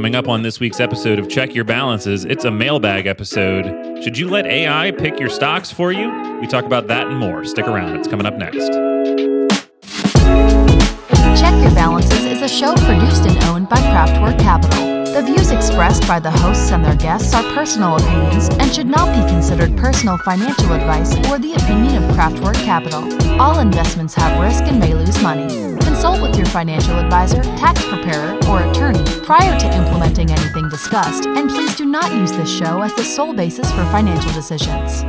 Coming up on this week's episode of Check Your Balances, it's a mailbag episode. Should you let AI pick your stocks for you? We talk about that and more. Stick around, it's coming up next. Check Your Balances is a show produced and owned by Craftwork Capital. The views expressed by the hosts and their guests are personal opinions and should not be considered personal financial advice or the opinion of Craftwork Capital. All investments have risk and may lose money. Consult with your financial advisor, tax preparer, or attorney prior to implementing anything discussed, and please do not use this show as the sole basis for financial decisions.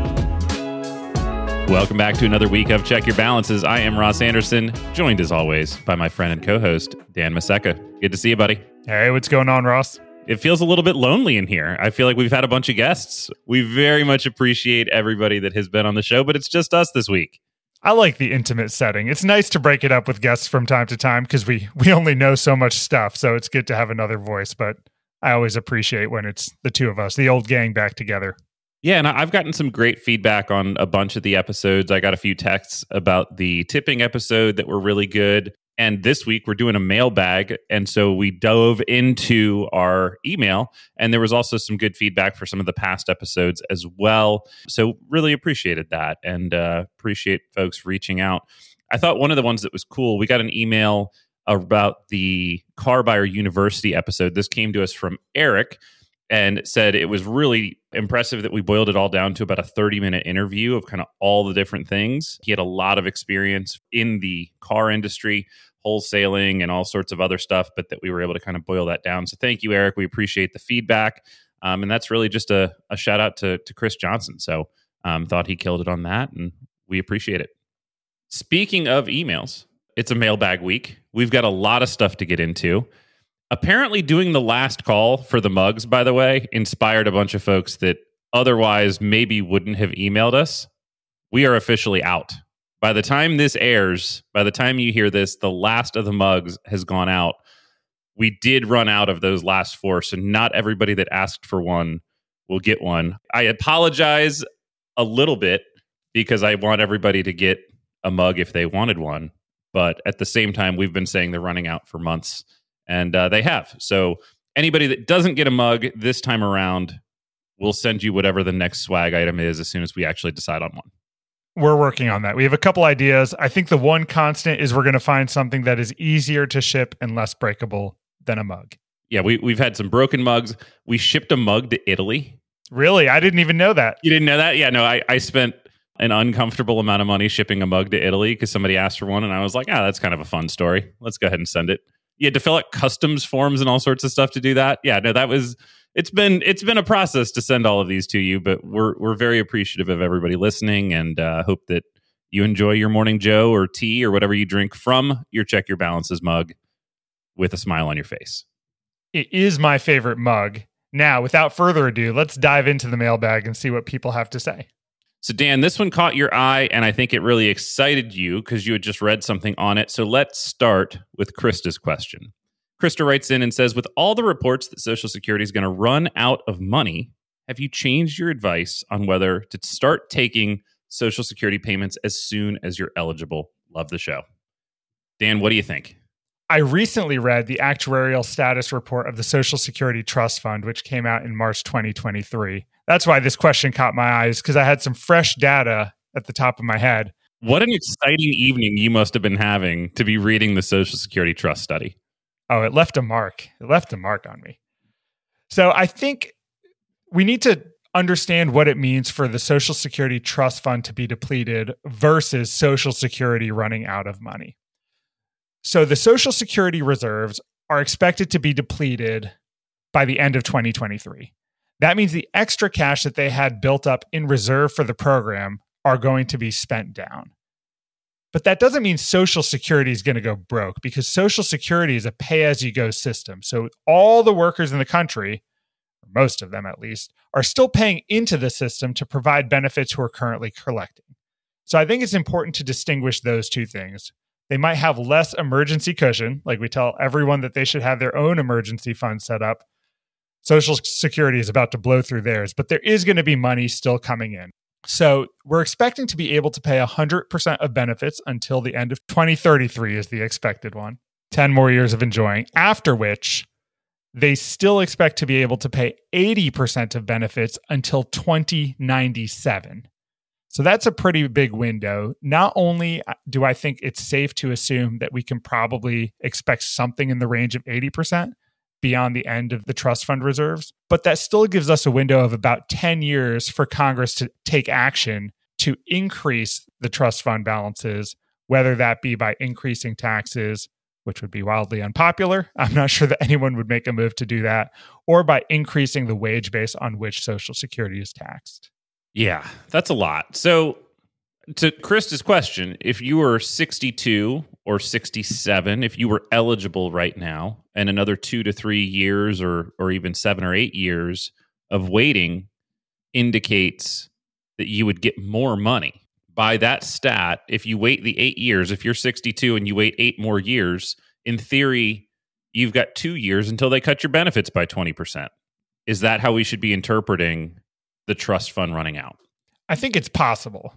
Welcome back to another week of Check Your Balances. I am Ross Anderson, joined as always by my friend and co host, Dan Maseka. Good to see you, buddy. Hey, what's going on, Ross? It feels a little bit lonely in here. I feel like we've had a bunch of guests. We very much appreciate everybody that has been on the show, but it's just us this week. I like the intimate setting. It's nice to break it up with guests from time to time because we we only know so much stuff. So it's good to have another voice. But I always appreciate when it's the two of us, the old gang back together. Yeah, and I've gotten some great feedback on a bunch of the episodes. I got a few texts about the tipping episode that were really good. And this week we're doing a mailbag. And so we dove into our email, and there was also some good feedback for some of the past episodes as well. So really appreciated that and uh, appreciate folks reaching out. I thought one of the ones that was cool, we got an email about the Car Buyer University episode. This came to us from Eric and said it was really impressive that we boiled it all down to about a 30 minute interview of kind of all the different things. He had a lot of experience in the car industry, wholesaling and all sorts of other stuff, but that we were able to kind of boil that down. So thank you, Eric. We appreciate the feedback. Um, and that's really just a, a, shout out to, to Chris Johnson. So um, thought he killed it on that, and we appreciate it. Speaking of emails, it's a mailbag week. We've got a lot of stuff to get into. Apparently, doing the last call for the mugs, by the way, inspired a bunch of folks that otherwise maybe wouldn't have emailed us. We are officially out by the time this airs, by the time you hear this, the last of the mugs has gone out. We did run out of those last four, so not everybody that asked for one will get one. I apologize a little bit because I want everybody to get a mug if they wanted one. But at the same time, we've been saying they're running out for months, and uh, they have. So anybody that doesn't get a mug this time around, we'll send you whatever the next swag item is as soon as we actually decide on one we're working on that. We have a couple ideas. I think the one constant is we're going to find something that is easier to ship and less breakable than a mug. Yeah, we we've had some broken mugs. We shipped a mug to Italy. Really? I didn't even know that. You didn't know that? Yeah, no, I, I spent an uncomfortable amount of money shipping a mug to Italy because somebody asked for one, and I was like, ah, that's kind of a fun story. Let's go ahead and send it. You had to fill out customs forms and all sorts of stuff to do that. Yeah, no, that was it's been it's been a process to send all of these to you, but we're we're very appreciative of everybody listening, and uh, hope that you enjoy your morning Joe or tea or whatever you drink from your check your balances mug with a smile on your face. It is my favorite mug. Now, without further ado, let's dive into the mailbag and see what people have to say. So, Dan, this one caught your eye, and I think it really excited you because you had just read something on it. So, let's start with Krista's question. Krista writes in and says, with all the reports that Social Security is going to run out of money, have you changed your advice on whether to start taking Social Security payments as soon as you're eligible? Love the show. Dan, what do you think? I recently read the actuarial status report of the Social Security Trust Fund, which came out in March 2023. That's why this question caught my eyes because I had some fresh data at the top of my head. What an exciting evening you must have been having to be reading the Social Security Trust study. Oh, it left a mark. It left a mark on me. So I think we need to understand what it means for the Social Security Trust Fund to be depleted versus Social Security running out of money. So the Social Security reserves are expected to be depleted by the end of 2023. That means the extra cash that they had built up in reserve for the program are going to be spent down. But that doesn't mean Social Security is going to go broke because Social Security is a pay as you go system. So all the workers in the country, most of them at least, are still paying into the system to provide benefits who are currently collecting. So I think it's important to distinguish those two things. They might have less emergency cushion, like we tell everyone that they should have their own emergency fund set up. Social Security is about to blow through theirs, but there is going to be money still coming in. So we're expecting to be able to pay 100% of benefits until the end of 2033 is the expected one. 10 more years of enjoying, after which they still expect to be able to pay 80% of benefits until 2097. So that's a pretty big window. Not only uh, do I think it's safe to assume that we can probably expect something in the range of 80% beyond the end of the trust fund reserves, but that still gives us a window of about 10 years for Congress to take action to increase the trust fund balances, whether that be by increasing taxes, which would be wildly unpopular. I'm not sure that anyone would make a move to do that, or by increasing the wage base on which Social Security is taxed. Yeah, that's a lot. So, to Krista's question, if you were 62 or 67, if you were eligible right now, and another two to three years or, or even seven or eight years of waiting indicates that you would get more money. By that stat, if you wait the eight years, if you're 62 and you wait eight more years, in theory, you've got two years until they cut your benefits by 20%. Is that how we should be interpreting the trust fund running out? I think it's possible,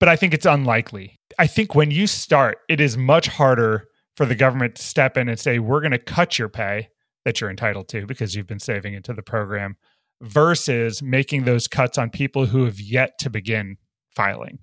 but I think it's unlikely. I think when you start, it is much harder for the government to step in and say, we're going to cut your pay that you're entitled to because you've been saving into the program versus making those cuts on people who have yet to begin filing.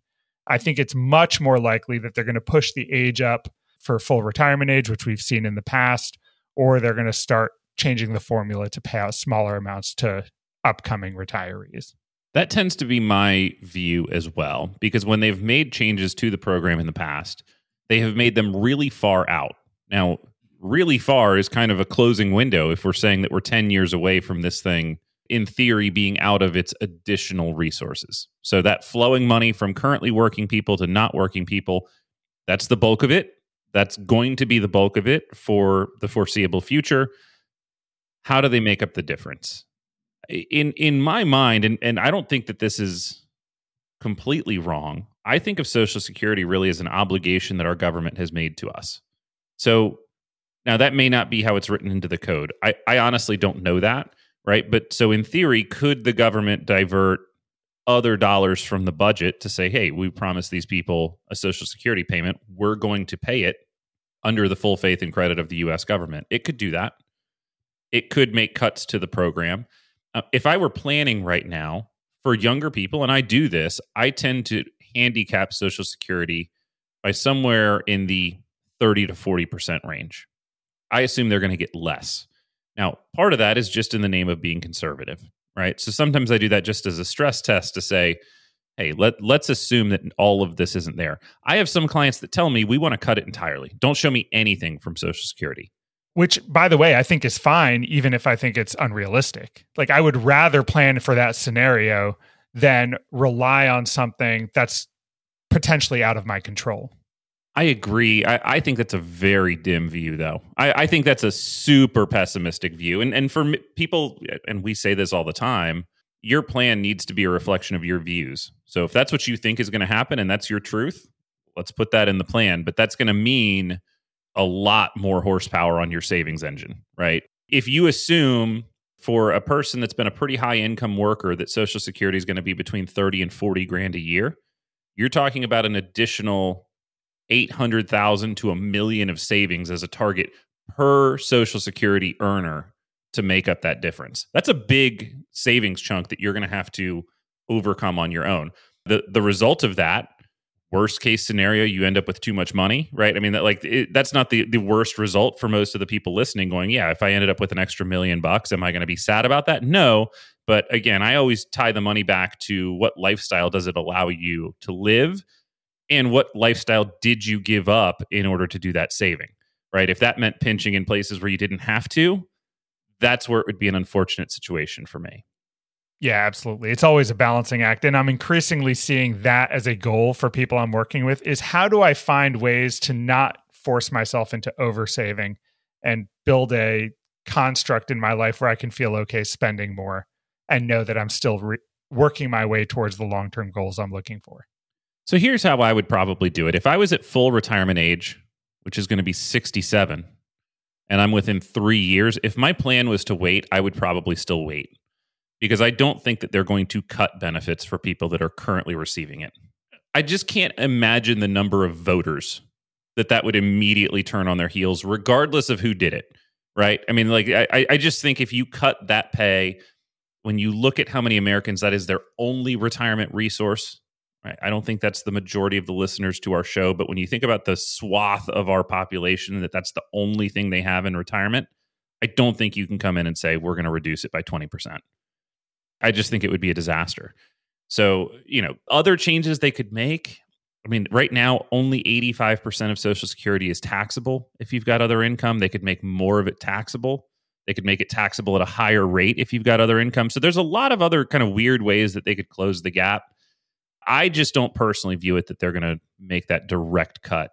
I think it's much more likely that they're going to push the age up for full retirement age, which we've seen in the past, or they're going to start changing the formula to pay out smaller amounts to upcoming retirees. That tends to be my view as well, because when they've made changes to the program in the past, they have made them really far out. Now, really far is kind of a closing window if we're saying that we're 10 years away from this thing, in theory, being out of its additional resources. So, that flowing money from currently working people to not working people, that's the bulk of it. That's going to be the bulk of it for the foreseeable future. How do they make up the difference? in in my mind and and I don't think that this is completely wrong. I think of social security really as an obligation that our government has made to us. So now that may not be how it's written into the code. I I honestly don't know that, right? But so in theory, could the government divert other dollars from the budget to say, "Hey, we promised these people a social security payment. We're going to pay it under the full faith and credit of the US government." It could do that. It could make cuts to the program uh, if I were planning right now for younger people, and I do this, I tend to handicap Social Security by somewhere in the 30 to 40% range. I assume they're going to get less. Now, part of that is just in the name of being conservative, right? So sometimes I do that just as a stress test to say, hey, let, let's assume that all of this isn't there. I have some clients that tell me we want to cut it entirely. Don't show me anything from Social Security which by the way i think is fine even if i think it's unrealistic. Like i would rather plan for that scenario than rely on something that's potentially out of my control. I agree. I, I think that's a very dim view though. I, I, think that's a super pessimistic view. And, and for people and we say this all the time your plan needs to be a reflection of your views. So if that's what you think is going to happen and that's your truth let's put that in the plan. But that's going to mean a lot more horsepower on your savings engine, right? If you assume for a person that's been a pretty high income worker that social security is going to be between 30 and 40 grand a year, you're talking about an additional 800,000 to a million of savings as a target per social security earner to make up that difference. That's a big savings chunk that you're going to have to overcome on your own. The the result of that worst case scenario you end up with too much money right? I mean that like it, that's not the the worst result for most of the people listening going yeah if i ended up with an extra million bucks am i going to be sad about that? No but again i always tie the money back to what lifestyle does it allow you to live and what lifestyle did you give up in order to do that saving right? If that meant pinching in places where you didn't have to that's where it would be an unfortunate situation for me yeah, absolutely. It's always a balancing act. And I'm increasingly seeing that as a goal for people I'm working with is how do I find ways to not force myself into oversaving and build a construct in my life where I can feel okay spending more and know that I'm still re- working my way towards the long term goals I'm looking for. So here's how I would probably do it. If I was at full retirement age, which is going to be 67, and I'm within three years, if my plan was to wait, I would probably still wait because I don't think that they're going to cut benefits for people that are currently receiving it. I just can't imagine the number of voters that that would immediately turn on their heels, regardless of who did it. right? I mean, like I, I just think if you cut that pay, when you look at how many Americans that is their only retirement resource, right? I don't think that's the majority of the listeners to our show, but when you think about the swath of our population that that's the only thing they have in retirement, I don't think you can come in and say we're going to reduce it by 20%. I just think it would be a disaster. So, you know, other changes they could make. I mean, right now, only 85% of Social Security is taxable. If you've got other income, they could make more of it taxable. They could make it taxable at a higher rate if you've got other income. So there's a lot of other kind of weird ways that they could close the gap. I just don't personally view it that they're going to make that direct cut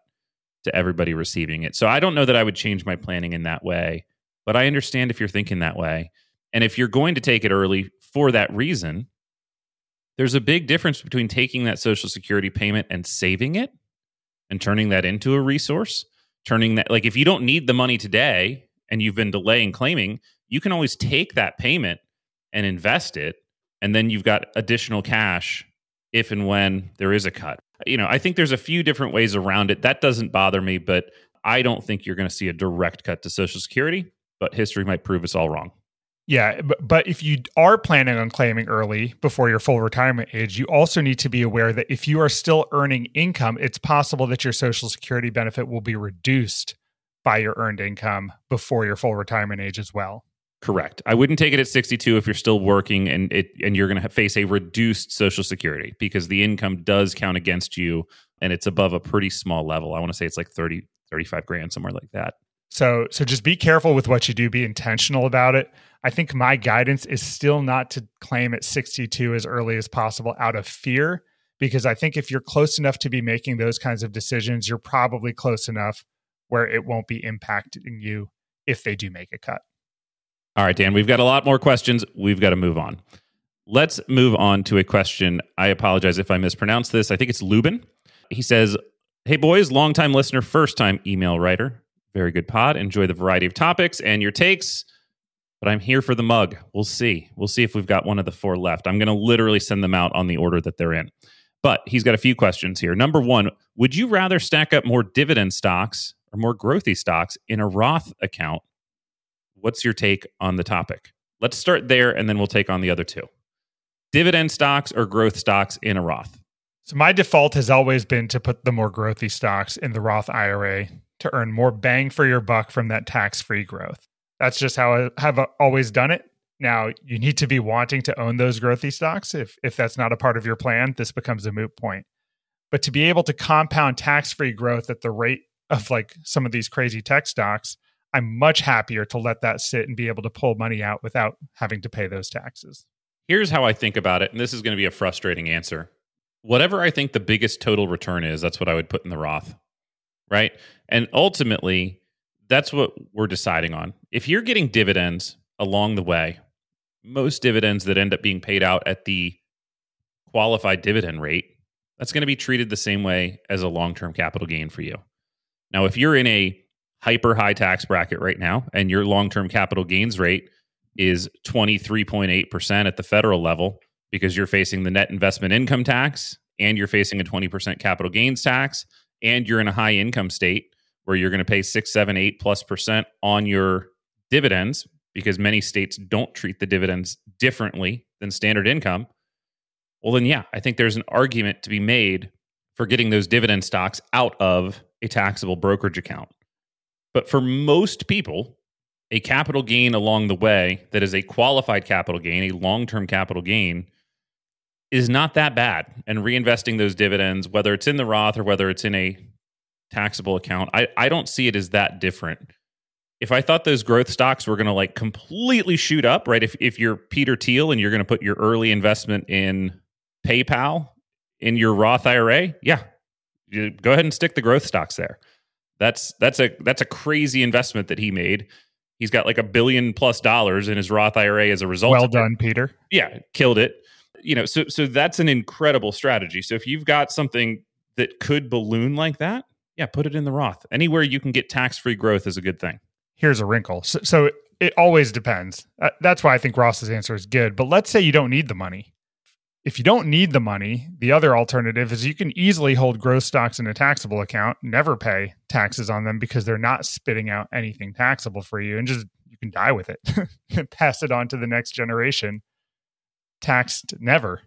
to everybody receiving it. So I don't know that I would change my planning in that way, but I understand if you're thinking that way. And if you're going to take it early for that reason, there's a big difference between taking that social security payment and saving it and turning that into a resource, turning that like if you don't need the money today and you've been delaying claiming, you can always take that payment and invest it and then you've got additional cash if and when there is a cut. You know, I think there's a few different ways around it. That doesn't bother me, but I don't think you're going to see a direct cut to social security, but history might prove us all wrong. Yeah, but if you are planning on claiming early before your full retirement age, you also need to be aware that if you are still earning income, it's possible that your Social Security benefit will be reduced by your earned income before your full retirement age as well. Correct. I wouldn't take it at 62 if you're still working and it and you're going to face a reduced social security because the income does count against you and it's above a pretty small level. I want to say it's like 30 35 grand somewhere like that. So so just be careful with what you do, be intentional about it. I think my guidance is still not to claim at 62 as early as possible out of fear because I think if you're close enough to be making those kinds of decisions, you're probably close enough where it won't be impacting you if they do make a cut. All right, Dan, we've got a lot more questions. We've got to move on. Let's move on to a question. I apologize if I mispronounce this. I think it's Lubin. He says, Hey, boys, longtime listener, first time email writer. Very good pod. Enjoy the variety of topics and your takes but I'm here for the mug. We'll see. We'll see if we've got one of the four left. I'm going to literally send them out on the order that they're in. But he's got a few questions here. Number one, would you rather stack up more dividend stocks or more growthy stocks in a Roth account? What's your take on the topic? Let's start there and then we'll take on the other two. Dividend stocks or growth stocks in a Roth? So, my default has always been to put the more growthy stocks in the Roth IRA to earn more bang for your buck from that tax free growth. That's just how I have always done it. Now, you need to be wanting to own those growthy stocks. If if that's not a part of your plan, this becomes a moot point. But to be able to compound tax-free growth at the rate of like some of these crazy tech stocks, I'm much happier to let that sit and be able to pull money out without having to pay those taxes. Here's how I think about it, and this is going to be a frustrating answer. Whatever I think the biggest total return is, that's what I would put in the Roth. Right? And ultimately, that's what we're deciding on. If you're getting dividends along the way, most dividends that end up being paid out at the qualified dividend rate, that's going to be treated the same way as a long term capital gain for you. Now, if you're in a hyper high tax bracket right now and your long term capital gains rate is 23.8% at the federal level because you're facing the net investment income tax and you're facing a 20% capital gains tax and you're in a high income state where you're going to pay six, seven, eight plus percent on your dividends because many states don't treat the dividends differently than standard income. Well, then, yeah, I think there's an argument to be made for getting those dividend stocks out of a taxable brokerage account. But for most people, a capital gain along the way that is a qualified capital gain, a long term capital gain, is not that bad. And reinvesting those dividends, whether it's in the Roth or whether it's in a taxable account. I, I don't see it as that different. If I thought those growth stocks were going to like completely shoot up, right? If if you're Peter Thiel and you're going to put your early investment in PayPal in your Roth IRA, yeah, you go ahead and stick the growth stocks there. That's that's a that's a crazy investment that he made. He's got like a billion plus dollars in his Roth IRA as a result. Well done, Peter. Yeah, killed it. You know, so so that's an incredible strategy. So if you've got something that could balloon like that, yeah, put it in the Roth. Anywhere you can get tax free growth is a good thing. Here's a wrinkle. So, so it always depends. Uh, that's why I think Ross's answer is good. But let's say you don't need the money. if you don't need the money, the other alternative is you can easily hold growth stocks in a taxable account, never pay taxes on them because they're not spitting out anything taxable for you, and just you can die with it, pass it on to the next generation, taxed never.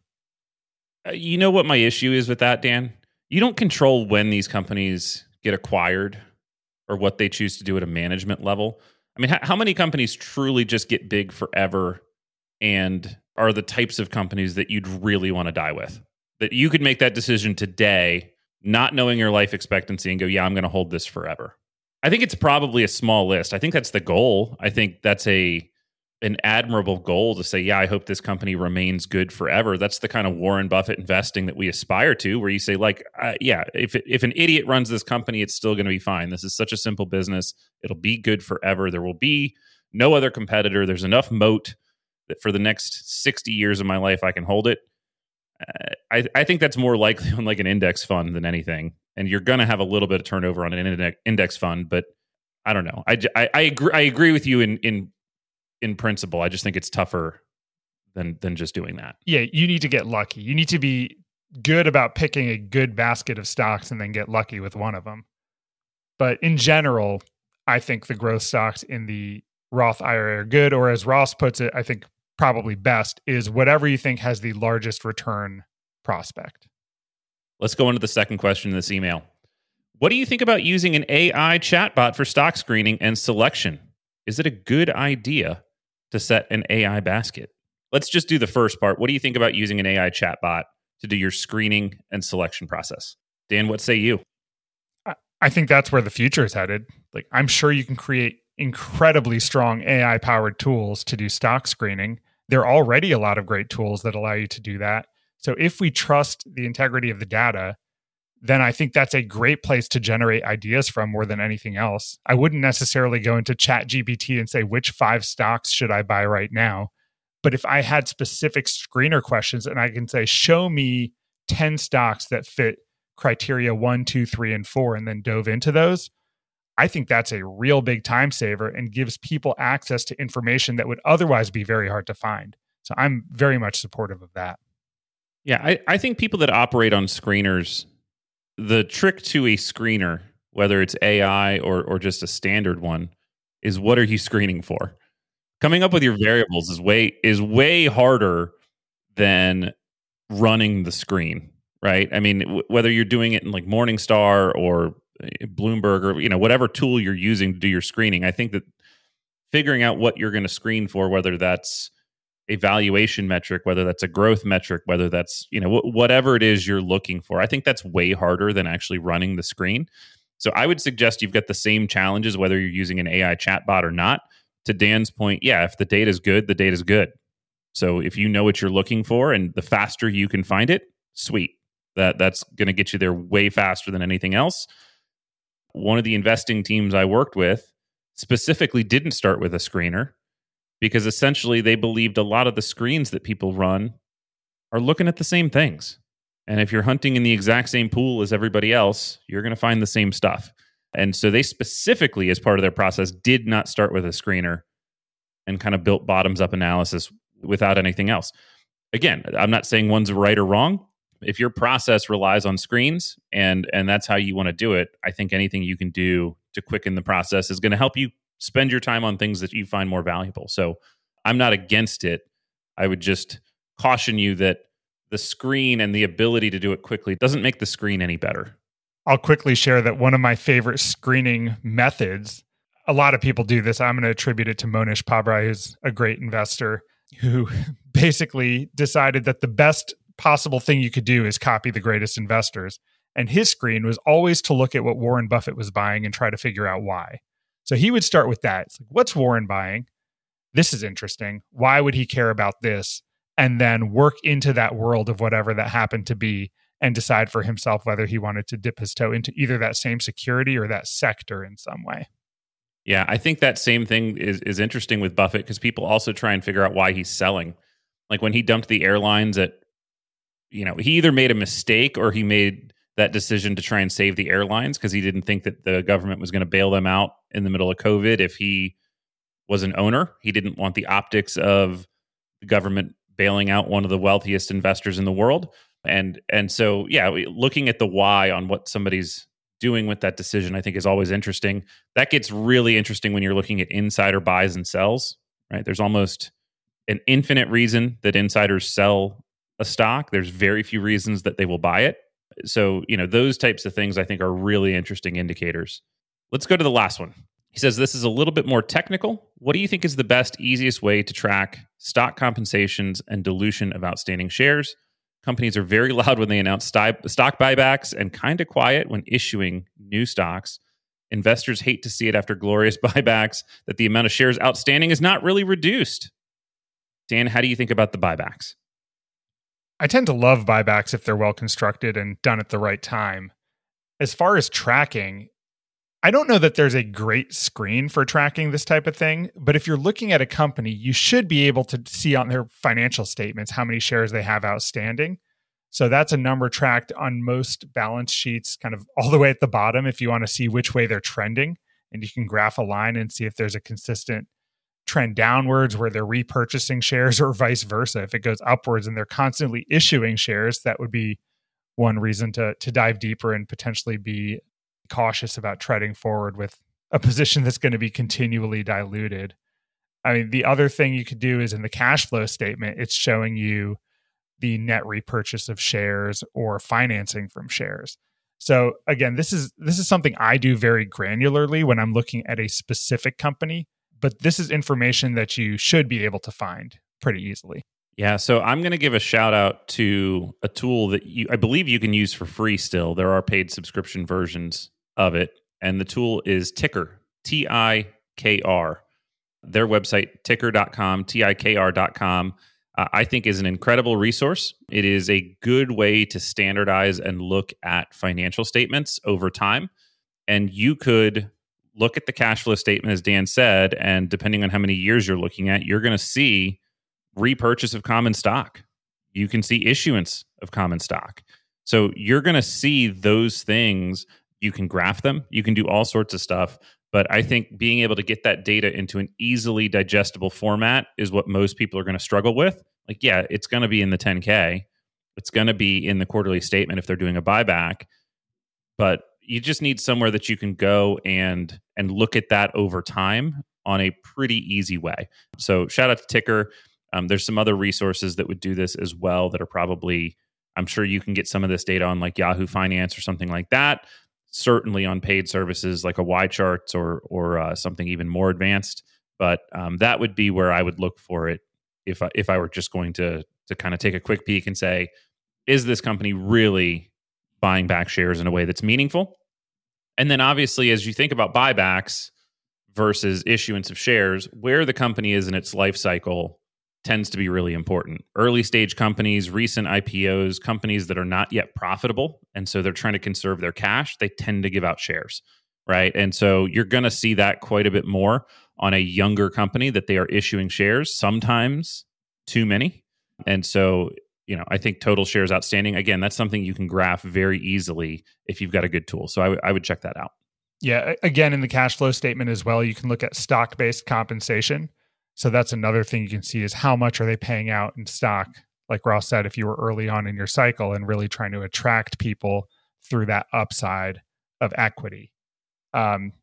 Uh, you know what my issue is with that, Dan? You don't control when these companies get acquired or what they choose to do at a management level. I mean, how many companies truly just get big forever and are the types of companies that you'd really want to die with. That you could make that decision today, not knowing your life expectancy, and go, yeah, I'm going to hold this forever. I think it's probably a small list. I think that's the goal. I think that's a an admirable goal to say, yeah, I hope this company remains good forever. That's the kind of Warren Buffett investing that we aspire to, where you say, like, uh, yeah, if if an idiot runs this company, it's still going to be fine. This is such a simple business; it'll be good forever. There will be no other competitor. There's enough moat that for the next 60 years of my life I can hold it. I, I think that's more likely on like an index fund than anything. And you're going to have a little bit of turnover on an index fund, but I don't know. I, I, I agree. I agree with you in in in principle. I just think it's tougher than than just doing that. Yeah, you need to get lucky. You need to be good about picking a good basket of stocks and then get lucky with one of them. But in general, I think the growth stocks in the Roth IRA are good, or as Ross puts it, I think probably best is whatever you think has the largest return prospect. Let's go into the second question in this email. What do you think about using an AI chatbot for stock screening and selection? Is it a good idea to set an AI basket? Let's just do the first part. What do you think about using an AI chatbot to do your screening and selection process? Dan, what say you? I think that's where the future is headed. Like, I'm sure you can create incredibly strong AI powered tools to do stock screening. There are already a lot of great tools that allow you to do that. So if we trust the integrity of the data, then I think that's a great place to generate ideas from more than anything else. I wouldn't necessarily go into Chat GPT and say, which five stocks should I buy right now? But if I had specific screener questions and I can say, show me 10 stocks that fit criteria one, two, three, and four, and then dove into those, I think that's a real big time saver and gives people access to information that would otherwise be very hard to find. So I'm very much supportive of that. Yeah, I, I think people that operate on screeners, the trick to a screener, whether it's AI or or just a standard one, is what are you screening for? Coming up with your variables is way is way harder than running the screen, right? I mean, w- whether you're doing it in like Morningstar or eh, Bloomberg or you know whatever tool you're using to do your screening. I think that figuring out what you're going to screen for, whether that's a valuation metric, whether that's a growth metric, whether that's you know wh- whatever it is you're looking for, I think that's way harder than actually running the screen. So I would suggest you've got the same challenges whether you're using an AI chatbot or not. To Dan's point, yeah, if the data is good, the data is good. So if you know what you're looking for and the faster you can find it, sweet. That that's going to get you there way faster than anything else one of the investing teams I worked with specifically didn't start with a screener because essentially they believed a lot of the screens that people run are looking at the same things. And if you're hunting in the exact same pool as everybody else, you're going to find the same stuff. And so they specifically, as part of their process, did not start with a screener and kind of built bottoms up analysis without anything else. Again, I'm not saying one's right or wrong if your process relies on screens and and that's how you want to do it i think anything you can do to quicken the process is going to help you spend your time on things that you find more valuable so i'm not against it i would just caution you that the screen and the ability to do it quickly doesn't make the screen any better i'll quickly share that one of my favorite screening methods a lot of people do this i'm going to attribute it to Mohnish Pabrai who's a great investor who basically decided that the best possible thing you could do is copy the greatest investors. And his screen was always to look at what Warren Buffett was buying and try to figure out why. So he would start with that. It's like, what's Warren buying? This is interesting. Why would he care about this? And then work into that world of whatever that happened to be and decide for himself whether he wanted to dip his toe into either that same security or that sector in some way. Yeah, I think that same thing is, is interesting with Buffett because people also try and figure out why he's selling. Like when he dumped the airlines at you know, he either made a mistake or he made that decision to try and save the airlines because he didn't think that the government was going to bail them out in the middle of COVID if he was an owner. He didn't want the optics of the government bailing out one of the wealthiest investors in the world. And and so yeah, looking at the why on what somebody's doing with that decision, I think is always interesting. That gets really interesting when you're looking at insider buys and sells, right? There's almost an infinite reason that insiders sell a stock. There's very few reasons that they will buy it. So, you know, those types of things I think are really interesting indicators. Let's go to the last one. He says this is a little bit more technical. What do you think is the best, easiest way to track stock compensations and dilution of outstanding shares? Companies are very loud when they announce stock buybacks and kind of quiet when issuing new stocks. Investors hate to see it after glorious buybacks that the amount of shares outstanding is not really reduced. Dan, how do you think about the buybacks? I tend to love buybacks if they're well constructed and done at the right time. As far as tracking, I don't know that there's a great screen for tracking this type of thing, but if you're looking at a company, you should be able to see on their financial statements how many shares they have outstanding. So that's a number tracked on most balance sheets, kind of all the way at the bottom, if you want to see which way they're trending. And you can graph a line and see if there's a consistent trend downwards where they're repurchasing shares or vice versa. If it goes upwards and they're constantly issuing shares, that would be one reason to to dive deeper and potentially be cautious about treading forward with a position that's going to be continually diluted. I mean, the other thing you could do is in the cash flow statement, it's showing you the net repurchase of shares or financing from shares. So again, this is this is something I do very granularly when I'm looking at a specific company, but this is information that you should be able to find pretty easily. Yeah, so I'm going to give a shout out to a tool that you I believe you can use for free still. There are paid subscription versions of it. And the tool is TIKR, T I K R. Their website, tikr.com, T I K R.com, uh, I think is an incredible resource. It is a good way to standardize and look at financial statements over time. And you could look at the cash flow statement, as Dan said, and depending on how many years you're looking at, you're going to see repurchase of common stock. You can see issuance of common stock. So you're going to see those things you can graph them, you can do all sorts of stuff. But I think being able to get that data into an easily digestible format is what most people are going to struggle with. Like, yeah, it's going to be in the 10K, it's going to be in the quarterly statement if they're doing a buyback, but you just need somewhere that you can go and and look at that over time on a pretty easy way. So shout out to TIKR. Um, there's some other resources that would do this as well that are probably I'm sure you can get some of this data on like Yahoo Finance or something like that certainly on paid services like a YCharts or or uh, something even more advanced. But um, that would be where I would look for it if I, if I were just going to to kind of take a quick peek and say, is this company really buying back shares in a way that's meaningful? And then obviously, as you think about buybacks versus issuance of shares, where the company is in its life cycle tends to be really important. Early stage companies, recent IPOs, companies that are not yet profitable, and so they're trying to conserve their cash, they tend to give out shares, right? And so you're going to see that quite a bit more on a younger company that they are issuing shares, sometimes too many. And so, you know, I think total shares outstanding, again, that's something you can graph very easily if you've got a good tool. So I, w- I would check that out. Yeah. Again, in the cash flow statement as well, you can look at stock based compensation so that's another thing you can see is how much are they paying out in stock? Like Ross said, if you were early on in your cycle and really trying to attract people through that upside of equity. Um,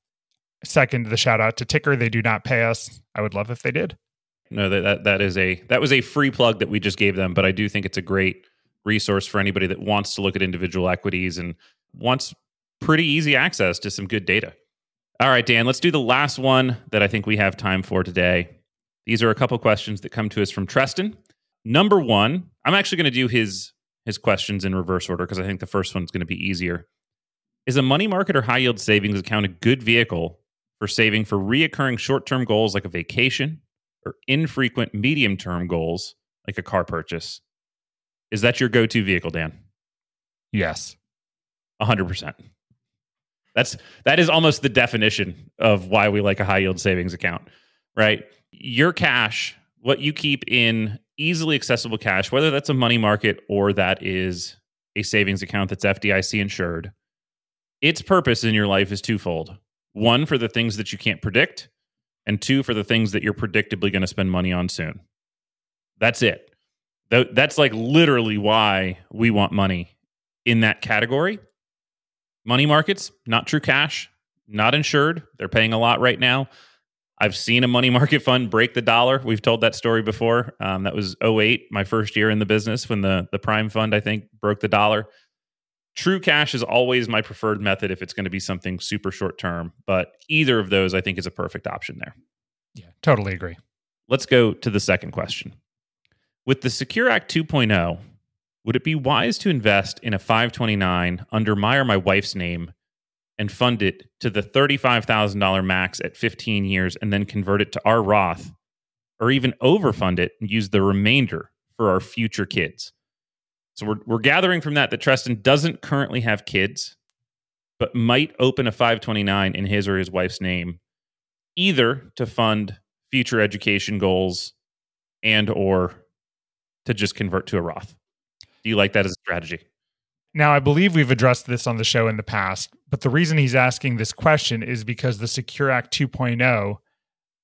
second, the shout out to TIKR. They do not pay us. I would love if they did. No, that, that that is a that was a free plug that we just gave them, but I do think it's a great resource for anybody that wants to look at individual equities and wants pretty easy access to some good data. All right, Dan, let's do the last one that I think we have time for today. These are a couple questions that come to us from Treston. Number one, I'm actually going to do his his questions in reverse order because I think the first one's going to be easier. Is a money market or high yield savings account a good vehicle for saving for reoccurring short term goals like a vacation or infrequent medium term goals like a car purchase? Is that your go to vehicle, Dan? Yes. 100%. That's that is almost the definition of why we like a high yield savings account, right? your cash, what you keep in easily accessible cash, whether that's a money market or that is a savings account that's FDIC insured, its purpose in your life is twofold. One, for the things that you can't predict, and two, for the things that you're predictably going to spend money on soon. That's it. That's like literally why we want money in that category. Money markets, not true cash, not insured. They're paying a lot right now. I've seen a money market fund break the dollar. We've told that story before. Um, that was 08, my first year in the business when the, the prime fund, I think, broke the dollar. True cash is always my preferred method if it's going to be something super short term, but either of those I think is a perfect option there. Yeah, totally agree. Let's go to the second question. With the Secure Act 2.0, would it be wise to invest in a 529 under my or my wife's name and fund it to the $35,000 max at 15 years and then convert it to our Roth or even overfund it and use the remainder for our future kids? So we're, we're gathering from that that Treston doesn't currently have kids, but might open a 529 in his or his wife's name, either to fund future education goals and or to just convert to a Roth. Do you like that as a strategy? Now, I believe we've addressed this on the show in the past, but the reason he's asking this question is because the Secure Act 2.0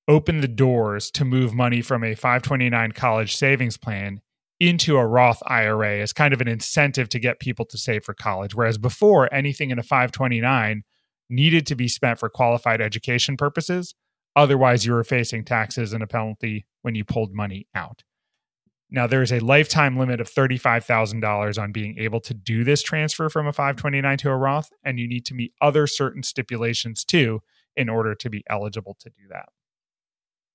opened the doors to move money from a 529 college savings plan into a Roth IRA as kind of an incentive to get people to save for college. Whereas before, anything in a 529 needed to be spent for qualified education purposes. Otherwise, you were facing taxes and a penalty when you pulled money out. Now, there is a lifetime limit of $35,000 on being able to do this transfer from a 529 to a Roth, and you need to meet other certain stipulations too in order to be eligible to do that.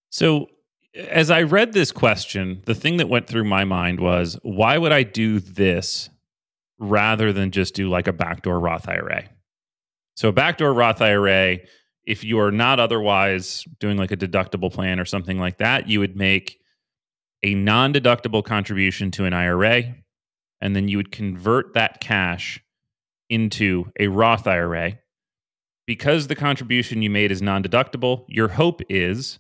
So, as I read this question, the thing that went through my mind was why would I do this rather than just do like a backdoor Roth IRA? So, a backdoor Roth IRA, if you are not otherwise doing like a deductible plan or something like that, you would make a non deductible contribution to an IRA, and then you would convert that cash into a Roth IRA. Because the contribution you made is non deductible, your hope is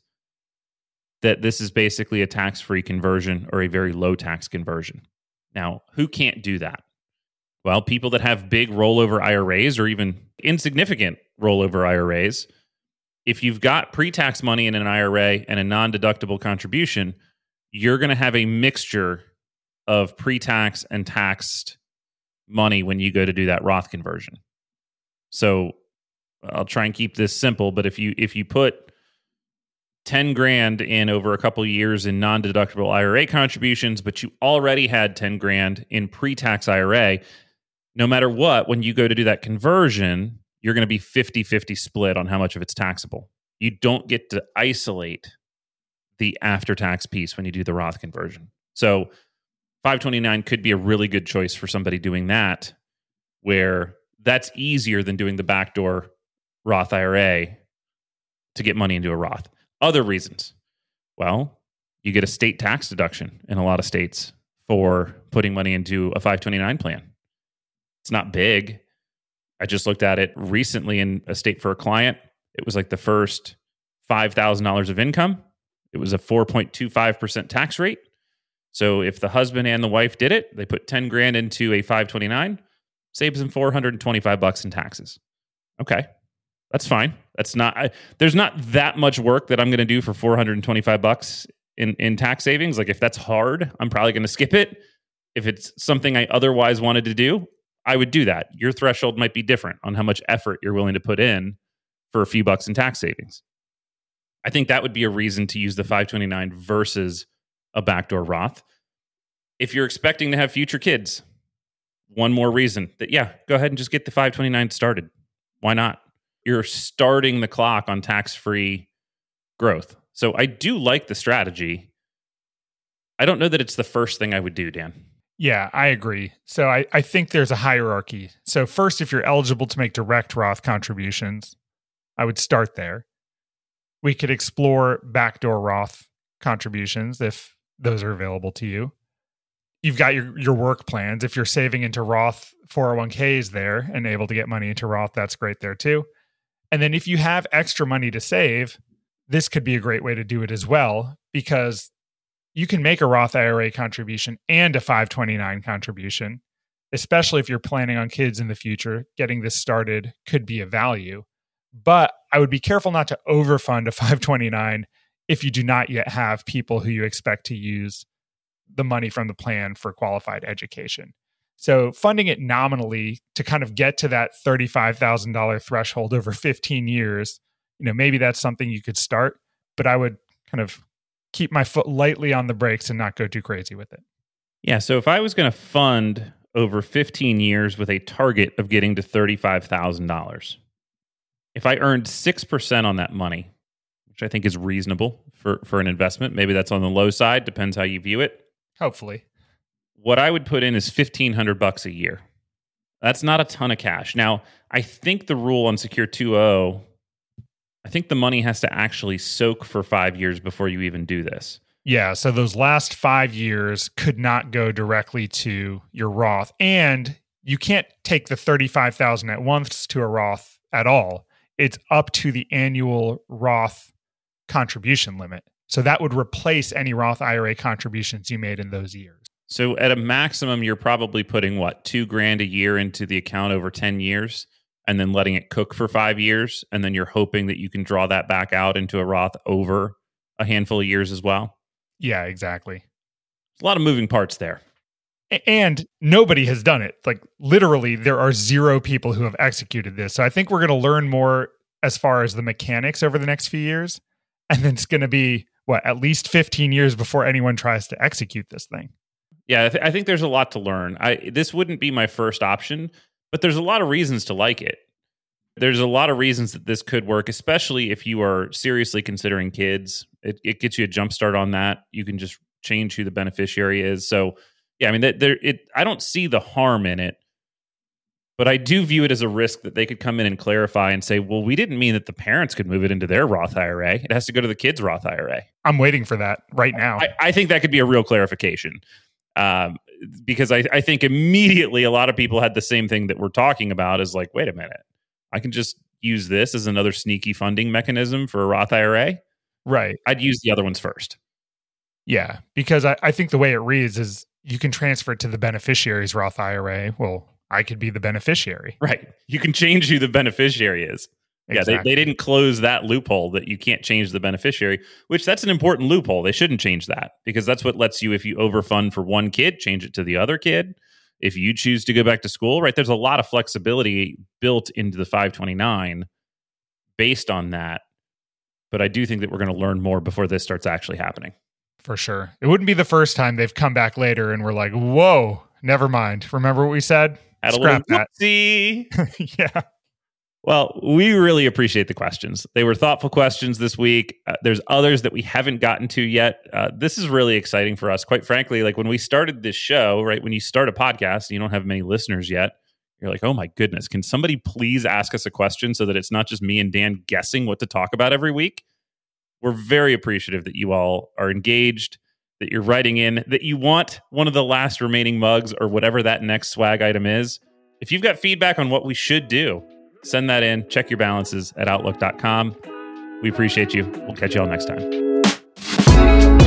that this is basically a tax free conversion or a very low tax conversion. Now, who can't do that? Well, people that have big rollover IRAs or even insignificant rollover IRAs. If you've got pre tax money in an IRA and a non deductible contribution, you're going to have a mixture of pre tax and taxed money when you go to do that Roth conversion. So I'll try and keep this simple, but if you if you put 10 grand in over a couple years in non-deductible IRA contributions, but you already had 10 grand in pre-tax IRA, no matter what, when you go to do that conversion, you're going to be 50-50 split on how much of it's taxable. You don't get to isolate the after-tax piece when you do the Roth conversion. So 529 could be a really good choice for somebody doing that where that's easier than doing the backdoor Roth IRA to get money into a Roth. Other reasons. Well, you get a state tax deduction in a lot of states for putting money into a 529 plan. It's not big. I just looked at it recently in a state for a client. It was like the first $5,000 of income. It was a 4.25% tax rate. So if the husband and the wife did it, they put 10 grand into a 529, saves them 425 bucks in taxes. Okay. That's fine. That's not. I, there's not that much work that I'm going to do for 425 bucks in in tax savings. Like if that's hard, I'm probably going to skip it. If it's something I otherwise wanted to do, I would do that. Your threshold might be different on how much effort you're willing to put in for a few bucks in tax savings. I think that would be a reason to use the 529 versus a backdoor Roth. If you're expecting to have future kids, one more reason that yeah, go ahead and just get the 529 started. Why not? You're starting the clock on tax free growth. So I do like the strategy. I don't know that it's the first thing I would do, Dan. Yeah, I agree. So I, I think there's a hierarchy. So, first, if you're eligible to make direct Roth contributions, I would start there. We could explore backdoor Roth contributions if those are available to you. You've got your, your work plans. If you're saving into Roth 401ks there and able to get money into Roth, that's great there too. And then if you have extra money to save, this could be a great way to do it as well because you can make a Roth IRA contribution and a 529 contribution, especially if you're planning on kids in the future. Getting this started could be a value. But I would be careful not to overfund a 529 if you do not yet have people who you expect to use the money from the plan for qualified education. So funding it nominally to kind of get to that $35,000 threshold over 15 years, you know, maybe that's something you could start, but I would kind of keep my foot lightly on the brakes and not go too crazy with it. Yeah, so if I was going to fund over 15 years with a target of getting to $35,000, if I earned 6% on that money, which I think is reasonable for, for an investment, maybe that's on the low side, depends how you view it. Hopefully what I would put in is fifteen hundred bucks a year. That's not a ton of cash. Now, I think the rule on Secure 2.0, I think the money has to actually soak for five years before you even do this. Yeah, so those last five years could not go directly to your Roth, and you can't take the thirty-five thousand at once to a Roth at all. It's up to the annual Roth contribution limit. So that would replace any Roth IRA contributions you made in those years. So at a maximum, you're probably putting what two grand a year into the account over ten years, and then letting it cook for five years, and then you're hoping that you can draw that back out into a Roth over a handful of years as well. Yeah, exactly. a lot of moving parts there. And nobody has done it. Like literally, there are zero people who have executed this. So I think we're going to learn more as far as the mechanics over the next few years. And then it's going to be what, at least 15 years before anyone tries to execute this thing. Yeah, I, th- I think there's a lot to learn. I this wouldn't be my first option, but there's a lot of reasons to like it. There's a lot of reasons that this could work, especially if you are seriously considering kids. It, it gets you a jump start on that. You can just change who the beneficiary is. So, yeah, I mean, there, it. I don't see the harm in it, but I do view it as a risk that they could come in and clarify and say, "Well, we didn't mean that the parents could move it into their Roth IRA. It has to go to the kids' Roth IRA." I'm waiting for that right now. I, I think that could be a real clarification um, because I, I think immediately a lot of people had the same thing that we're talking about is like, wait a minute, I can just use this as another sneaky funding mechanism for a Roth IRA. Right. I'd use the other ones first. Yeah, because I, I think the way it reads is you can transfer it to the beneficiary's Roth IRA. Well, I could be the beneficiary. Right. You can change who the beneficiary is. Exactly. Yeah, they, they didn't close that loophole that you can't change the beneficiary, which that's an important loophole. They shouldn't change that because that's what lets you, if you overfund for one kid, change it to the other kid. If you choose to go back to school, right, there's a lot of flexibility built into the 529 based on that. But I do think that we're going to learn more before this starts actually happening. For sure. It wouldn't be the first time they've come back later and we're like, whoa, never mind. Remember what we said? Had Scrap that. yeah. Well, we really appreciate the questions. They were thoughtful questions this week. Uh, there's others that we haven't gotten to yet. Uh, this is really exciting for us. Quite frankly, like when we started this show, right? When you start a podcast, and you don't have many listeners yet. You're like, oh my goodness, can somebody please ask us a question so that it's not just me and Dan guessing what to talk about every week? We're very appreciative that you all are engaged, that you're writing in, that you want one of the last remaining mugs or whatever that next swag item is. If you've got feedback on what we should do, Send that in. Check your balances at outlook.com. We appreciate you. We'll catch you all next time.